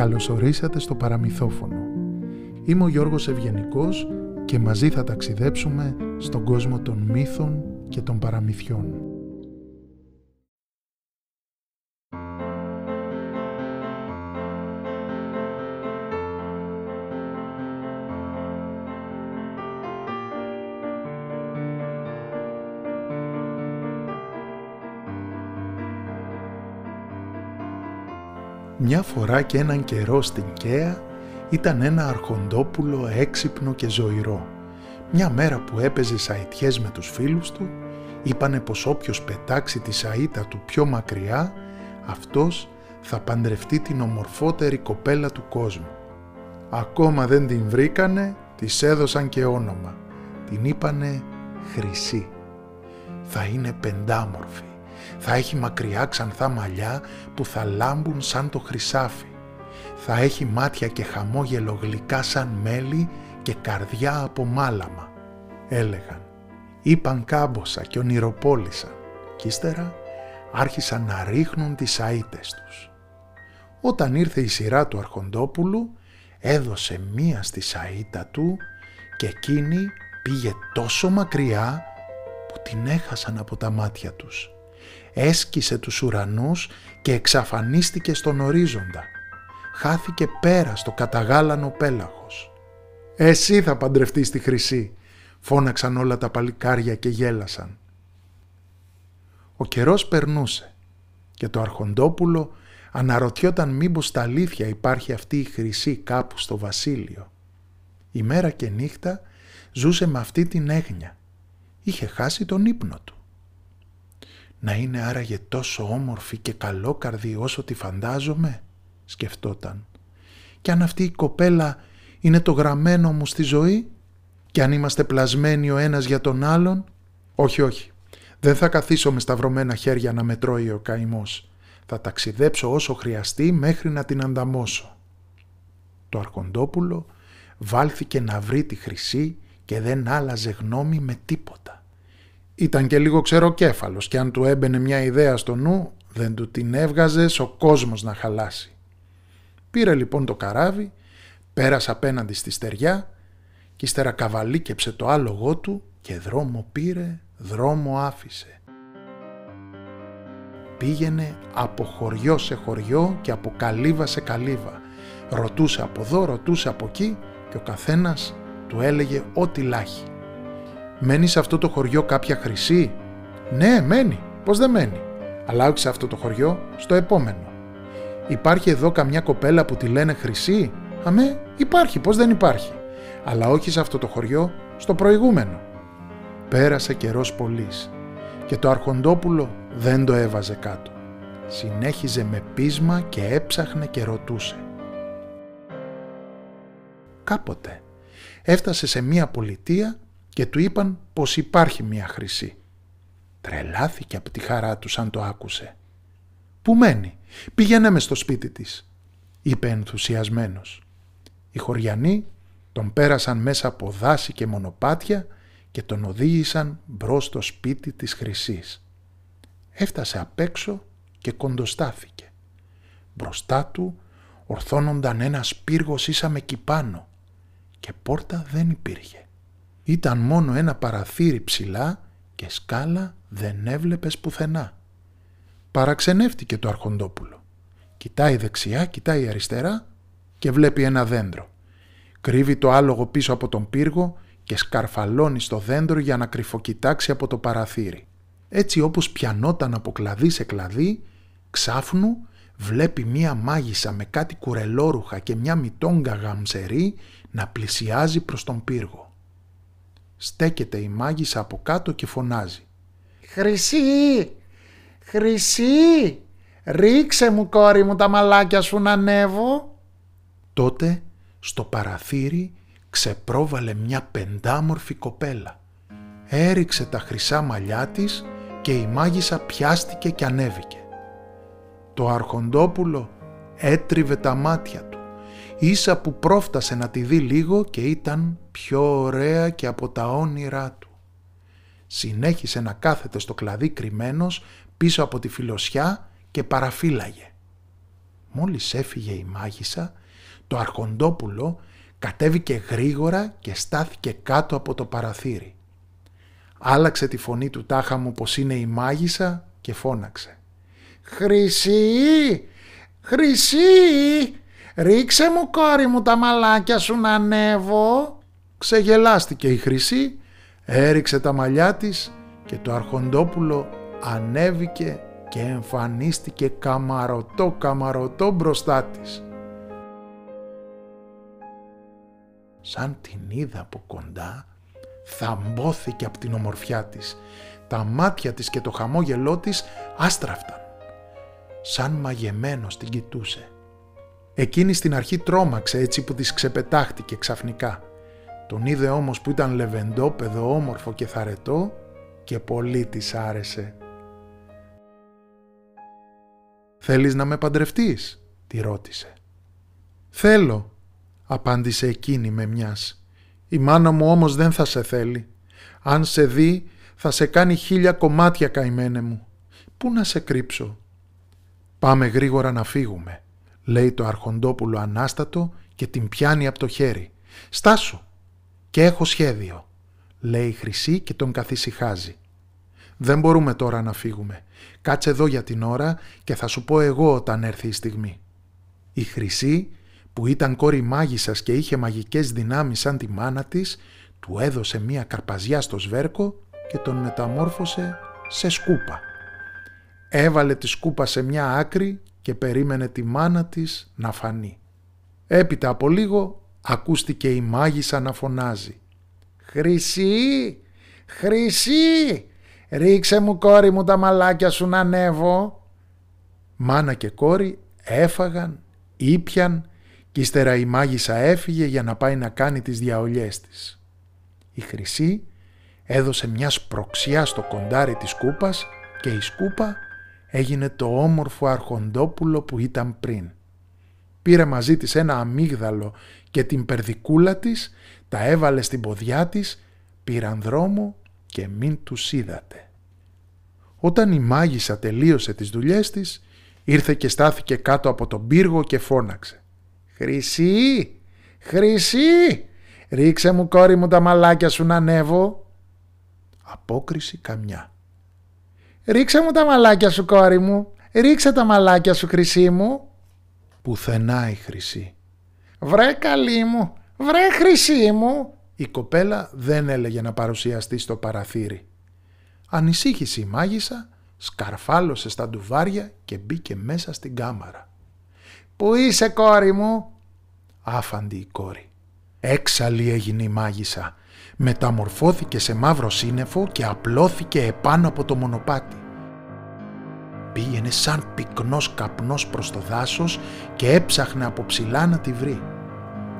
Καλωσορίσατε στο παραμυθόφωνο. Είμαι ο Γιώργος Ευγενικός και μαζί θα ταξιδέψουμε στον κόσμο των μύθων και των παραμυθιών. Μια φορά και έναν καιρό στην Καία ήταν ένα αρχοντόπουλο έξυπνο και ζωηρό. Μια μέρα που έπαιζε σαϊτιές με τους φίλους του, είπανε πως όποιος πετάξει τη σαΐτα του πιο μακριά, αυτός θα παντρευτεί την ομορφότερη κοπέλα του κόσμου. Ακόμα δεν την βρήκανε, της έδωσαν και όνομα. Την είπανε Χρυσή. Θα είναι πεντάμορφη θα έχει μακριά ξανθά μαλλιά που θα λάμπουν σαν το χρυσάφι. Θα έχει μάτια και χαμόγελο γλυκά σαν μέλι και καρδιά από μάλαμα. Έλεγαν. Είπαν κάμποσα και ονειροπόλησαν. Κι ύστερα άρχισαν να ρίχνουν τις αΐτες τους. Όταν ήρθε η σειρά του Αρχοντόπουλου, έδωσε μία στη σαΐτα του και εκείνη πήγε τόσο μακριά που την έχασαν από τα μάτια τους έσκησε τους ουρανούς και εξαφανίστηκε στον ορίζοντα. Χάθηκε πέρα στο καταγάλανο πέλαγος. «Εσύ θα παντρευτείς τη Χρυσή», φώναξαν όλα τα παλικάρια και γέλασαν. Ο καιρός περνούσε και το Αρχοντόπουλο αναρωτιόταν μήπως στα αλήθεια υπάρχει αυτή η Χρυσή κάπου στο βασίλειο. Η μέρα και νύχτα ζούσε με αυτή την έγνοια. Είχε χάσει τον ύπνο του να είναι άραγε τόσο όμορφη και καλόκαρδη όσο τη φαντάζομαι, σκεφτόταν. Και αν αυτή η κοπέλα είναι το γραμμένο μου στη ζωή και αν είμαστε πλασμένοι ο ένας για τον άλλον, όχι όχι, δεν θα καθίσω με σταυρωμένα χέρια να μετρώει ο καημός. Θα ταξιδέψω όσο χρειαστεί μέχρι να την ανταμώσω. Το Αρχοντόπουλο βάλθηκε να βρει τη χρυσή και δεν άλλαζε γνώμη με τίποτα. Ήταν και λίγο ξεροκέφαλος και αν του έμπαινε μια ιδέα στο νου δεν του την έβγαζες ο κόσμος να χαλάσει. Πήρε λοιπόν το καράβι, πέρασε απέναντι στη στεριά και ύστερα καβαλίκεψε το άλογό του και δρόμο πήρε, δρόμο άφησε. Πήγαινε από χωριό σε χωριό και από καλύβα σε καλύβα. Ρωτούσε από εδώ, ρωτούσε από εκεί και ο καθένας του έλεγε ό,τι λάχει. Μένεις σε αυτό το χωριό κάποια χρυσή; Ναι, μένει. Πώς δεν μένει; Αλλά όχι σε αυτό το χωριό, στο επόμενο. Υπάρχει εδώ καμιά κοπέλα που τη λένε χρυσή; Αμέ, υπάρχει, πώς δεν υπάρχει. Αλλά όχι σε αυτό το χωριό, στο προηγούμενο. Πέρασε καιρός πολύς και το αρχοντόπουλο δεν το έβαζε κάτω. Συνέχιζε με πείσμα και έψαχνε και ρωτούσε. Κάποτε έφτασε σε μία πολιτεία και του είπαν πως υπάρχει μια χρυσή. Τρελάθηκε από τη χαρά τους σαν το άκουσε. «Πού μένει, πήγαινε μες στο σπίτι της», είπε ενθουσιασμένος. Οι χωριανοί τον πέρασαν μέσα από δάση και μονοπάτια και τον οδήγησαν μπρος στο σπίτι της Χρυσής. Έφτασε απ' έξω και κοντοστάθηκε. Μπροστά του ορθώνονταν ένας πύργος ίσα με κυπάνο και πόρτα δεν υπήρχε. Ήταν μόνο ένα παραθύρι ψηλά και σκάλα δεν έβλεπες πουθενά. Παραξενεύτηκε το Αρχοντόπουλο. Κοιτάει δεξιά, κοιτάει αριστερά και βλέπει ένα δέντρο. Κρύβει το άλογο πίσω από τον πύργο και σκαρφαλώνει στο δέντρο για να κρυφοκοιτάξει από το παραθύρι. Έτσι όπως πιανόταν από κλαδί σε κλαδί, ξάφνου βλέπει μία μάγισσα με κάτι κουρελόρουχα και μια μητόγκα γαμψερή να πλησιάζει προς τον πύργο. Στέκεται η μάγισσα από κάτω και φωνάζει. «Χρυσή! Χρυσή! Ρίξε μου κόρη μου τα μαλάκια σου να ανέβω!» Τότε στο παραθύρι ξεπρόβαλε μια πεντάμορφη κοπέλα. Έριξε τα χρυσά μαλλιά της και η μάγισσα πιάστηκε και ανέβηκε. Το αρχοντόπουλο έτριβε τα μάτια του ίσα που πρόφτασε να τη δει λίγο και ήταν πιο ωραία και από τα όνειρά του. Συνέχισε να κάθεται στο κλαδί κρυμμένος πίσω από τη φιλοσιά και παραφύλαγε. Μόλις έφυγε η μάγισσα, το αρχοντόπουλο κατέβηκε γρήγορα και στάθηκε κάτω από το παραθύρι. Άλλαξε τη φωνή του τάχα μου πως είναι η μάγισσα και φώναξε. «Χρυσή! Χρυσή! Ρίξε μου κόρη μου τα μαλάκια σου να ανέβω!» Ξεγελάστηκε η Χρυσή, έριξε τα μαλλιά της και το αρχοντόπουλο ανέβηκε και εμφανίστηκε καμαρωτό καμαρωτό μπροστά της. Σαν την είδα από κοντά, θαμπόθηκε από την ομορφιά της. Τα μάτια της και το χαμόγελό της άστραφταν. Σαν μαγεμένος την κοιτούσε. Εκείνη στην αρχή τρόμαξε έτσι που της ξεπετάχτηκε ξαφνικά. Τον είδε όμως που ήταν λεβεντόπεδο, όμορφο και θαρετό και πολύ της άρεσε. «Θέλεις να με παντρευτείς» τη ρώτησε. «Θέλω» απάντησε εκείνη με μιας. «Η μάνα μου όμως δεν θα σε θέλει. Αν σε δει θα σε κάνει χίλια κομμάτια καημένε μου. Πού να σε κρύψω» «Πάμε γρήγορα να φύγουμε», λέει το αρχοντόπουλο ανάστατο και την πιάνει από το χέρι. «Στάσου και έχω σχέδιο», λέει η Χρυσή και τον καθησυχάζει. «Δεν μπορούμε τώρα να φύγουμε. Κάτσε εδώ για την ώρα και θα σου πω εγώ όταν έρθει η στιγμή». Η Χρυσή, που ήταν κόρη μάγισσας και είχε μαγικές δυνάμεις σαν τη μάνα της, του έδωσε μία καρπαζιά στο σβέρκο και τον μεταμόρφωσε σε σκούπα. Έβαλε τη σκούπα σε μια άκρη και περίμενε τη μάνα της να φανεί. Έπειτα από λίγο ακούστηκε η μάγισσα να φωνάζει. «Χρυσή! Χρυσή! Ρίξε μου κόρη μου τα μαλάκια σου να ανέβω!» Μάνα και κόρη έφαγαν, ήπιαν και ύστερα η μάγισσα έφυγε για να πάει να κάνει τις διαολιές της. Η Χρυσή έδωσε μια σπροξιά στο κοντάρι της σκούπας και η σκούπα έγινε το όμορφο αρχοντόπουλο που ήταν πριν. Πήρε μαζί της ένα αμύγδαλο και την περδικούλα της, τα έβαλε στην ποδιά της, πήραν δρόμο και μην τους είδατε. Όταν η μάγισσα τελείωσε τις δουλειές της, ήρθε και στάθηκε κάτω από τον πύργο και φώναξε. «Χρυσή! Χρυσή! Ρίξε μου κόρη μου τα μαλάκια σου να ανέβω!» Απόκριση καμιά. «Ρίξε μου τα μαλάκια σου κόρη μου, ρίξε τα μαλάκια σου χρυσή μου». Πουθενά η χρυσή. «Βρε καλή μου, βρε χρυσή μου». Η κοπέλα δεν έλεγε να παρουσιαστεί στο παραθύρι. Ανησύχησε η μάγισσα, σκαρφάλωσε στα ντουβάρια και μπήκε μέσα στην κάμαρα. «Πού είσαι κόρη μου» άφαντη η κόρη. Έξαλλη έγινε η μάγισσα μεταμορφώθηκε σε μαύρο σύννεφο και απλώθηκε επάνω από το μονοπάτι. Πήγαινε σαν πυκνός καπνός προς το δάσος και έψαχνε από ψηλά να τη βρει.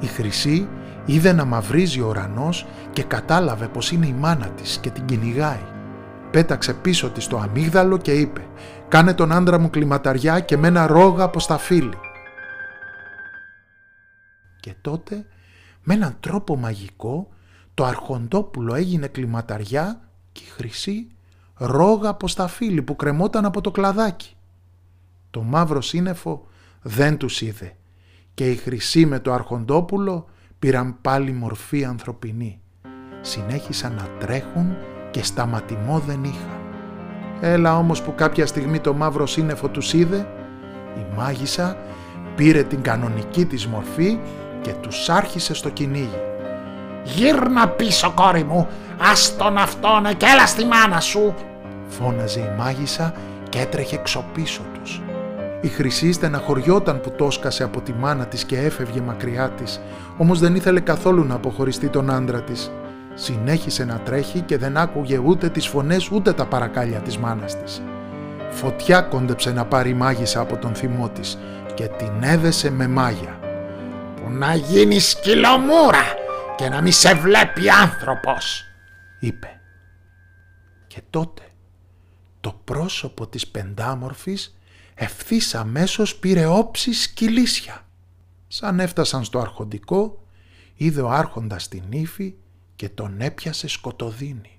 Η Χρυσή είδε να μαυρίζει ο ουρανός και κατάλαβε πως είναι η μάνα της και την κυνηγάει. Πέταξε πίσω της το αμύγδαλο και είπε «Κάνε τον άντρα μου κλιματαριά και με ένα ρόγα από στα φύλλη». Και τότε με έναν τρόπο μαγικό το αρχοντόπουλο έγινε κλιματαριά και η χρυσή ρόγα από στα φύλλη που κρεμόταν από το κλαδάκι. Το μαύρο σύννεφο δεν τους είδε και η χρυσή με το αρχοντόπουλο πήραν πάλι μορφή ανθρωπινή. Συνέχισαν να τρέχουν και σταματημό δεν είχαν. Έλα όμως που κάποια στιγμή το μαύρο σύννεφο τους είδε, η μάγισσα πήρε την κανονική της μορφή και τους άρχισε στο κυνήγι. «Γύρνα πίσω κόρη μου, ας τον αυτόν και έλα στη μάνα σου» φώναζε η μάγισσα και έτρεχε ξοπίσω τους. Η Χρυσή στεναχωριόταν που τόσκασε από τη μάνα της και έφευγε μακριά της, όμως δεν ήθελε καθόλου να αποχωριστεί τον άντρα της. Συνέχισε να τρέχει και δεν άκουγε ούτε τις φωνές ούτε τα παρακάλια της μάνας της. Φωτιά κόντεψε να πάρει η μάγισσα από τον θυμό της και την έδεσε με μάγια. «Που να γίνεις σκυλομούρα!» Και να μη σε βλέπει άνθρωπος, είπε. Και τότε το πρόσωπο της πεντάμορφης ευθύς αμέσως πήρε όψη σκυλίσια. Σαν έφτασαν στο αρχοντικό, είδε ο άρχοντας την ύφη και τον έπιασε σκοτωδίνη.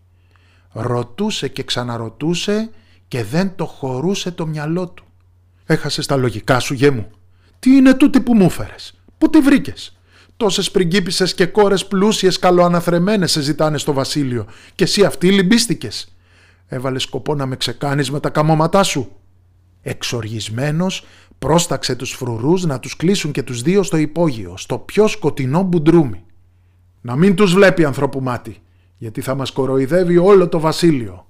Ρωτούσε και ξαναρωτούσε και δεν το χωρούσε το μυαλό του. «Έχασες τα λογικά σου, γέ μου. Τι είναι τούτη που μου φέρες; Πού τη βρήκες; Τόσες πριγκίπισσες και κόρες πλούσιες καλοαναθρεμένες σε ζητάνε στο βασίλειο και εσύ αυτή λυμπίστηκες. Έβαλες σκοπό να με ξεκάνεις με τα καμώματά σου. Εξοργισμένος πρόσταξε τους φρουρούς να τους κλείσουν και τους δύο στο υπόγειο, στο πιο σκοτεινό μπουντρούμι. Να μην τους βλέπει ανθρώπου μάτι, γιατί θα μας κοροϊδεύει όλο το βασίλειο.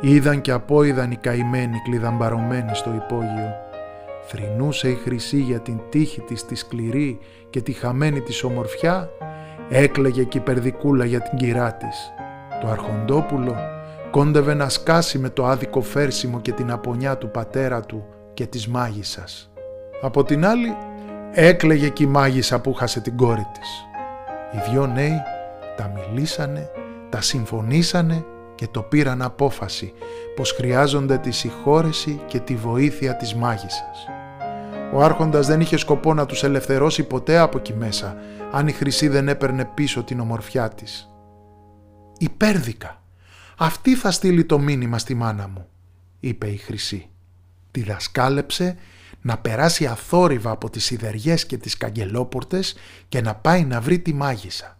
Είδαν και απόειδαν οι καημένοι κλειδαμπαρωμένοι στο υπόγειο. Θρυνούσε η χρυσή για την τύχη της τη σκληρή και τη χαμένη της ομορφιά, έκλαιγε και η περδικούλα για την κυρά της. Το αρχοντόπουλο κόντευε να σκάσει με το άδικο φέρσιμο και την απονιά του πατέρα του και της μάγισσας. Από την άλλη έκλαιγε και η μάγισσα που χάσε την κόρη της. Οι δυο νέοι τα μιλήσανε, τα συμφωνήσανε και το πήραν απόφαση πως χρειάζονται τη συγχώρεση και τη βοήθεια της μάγισσας. Ο άρχοντας δεν είχε σκοπό να τους ελευθερώσει ποτέ από εκεί μέσα, αν η Χρυσή δεν έπαιρνε πίσω την ομορφιά της. «Υπέρδικα, αυτή θα στείλει το μήνυμα στη μάνα μου», είπε η Χρυσή. Τη δασκάλεψε να περάσει αθόρυβα από τις σιδεριές και τις καγκελόπορτες και να πάει να βρει τη μάγισσα.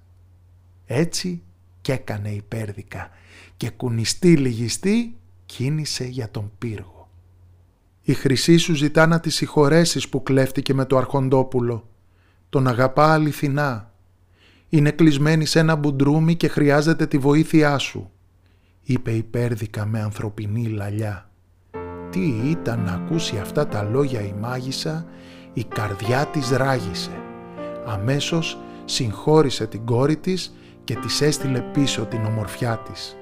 Έτσι κι έκανε υπέρδικα και κουνιστή λυγιστή κίνησε για τον πύργο. Η Χρυσή σου ζητά να τη συγχωρέσεις που κλέφτηκε με το αρχοντόπουλο. Τον αγαπά αληθινά. Είναι κλεισμένη σε ένα μπουντρούμι και χρειάζεται τη βοήθειά σου, είπε υπέρδικα με ανθρωπινή λαλιά. Τι ήταν να ακούσει αυτά τα λόγια η μάγισσα, η καρδιά της ράγισε. Αμέσως συγχώρησε την κόρη της και της έστειλε πίσω την ομορφιά της.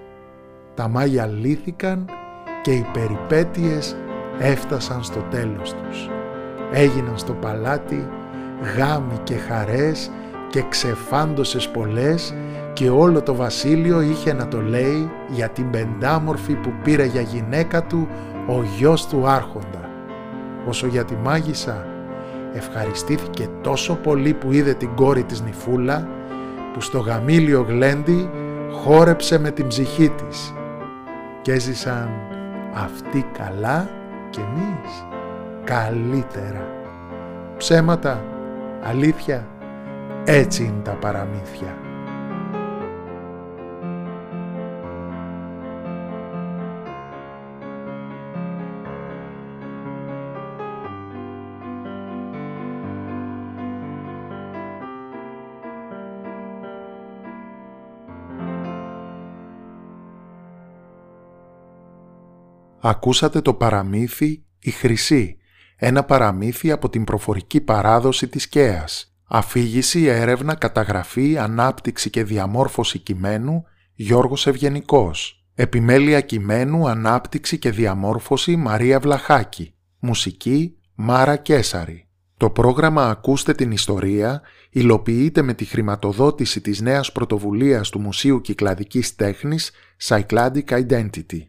Τα μάγια λύθηκαν και οι περιπέτειες έφτασαν στο τέλος τους. Έγιναν στο παλάτι γάμοι και χαρές και ξεφάντωσες πολλές και όλο το βασίλειο είχε να το λέει για την πεντάμορφη που πήρε για γυναίκα του ο γιος του άρχοντα. Όσο για τη μάγισσα ευχαριστήθηκε τόσο πολύ που είδε την κόρη της Νυφούλα που στο γαμήλιο γλέντι χόρεψε με την ψυχή της και έζησαν αυτοί καλά και εμείς καλύτερα. Ψέματα, αλήθεια, έτσι είναι τα παραμύθια. Ακούσατε το παραμύθι «Η Χρυσή», ένα παραμύθι από την προφορική παράδοση της ΚΕΑΣ. Αφήγηση, έρευνα, καταγραφή, ανάπτυξη και διαμόρφωση κειμένου Γιώργος Ευγενικός. Επιμέλεια κειμένου, ανάπτυξη και διαμόρφωση Μαρία Βλαχάκη. Μουσική Μάρα Κέσαρη. Το πρόγραμμα «Ακούστε την ιστορία» υλοποιείται με τη χρηματοδότηση της νέας πρωτοβουλίας του Μουσείου Κυκλαδικής Τέχνης Cycladic Identity.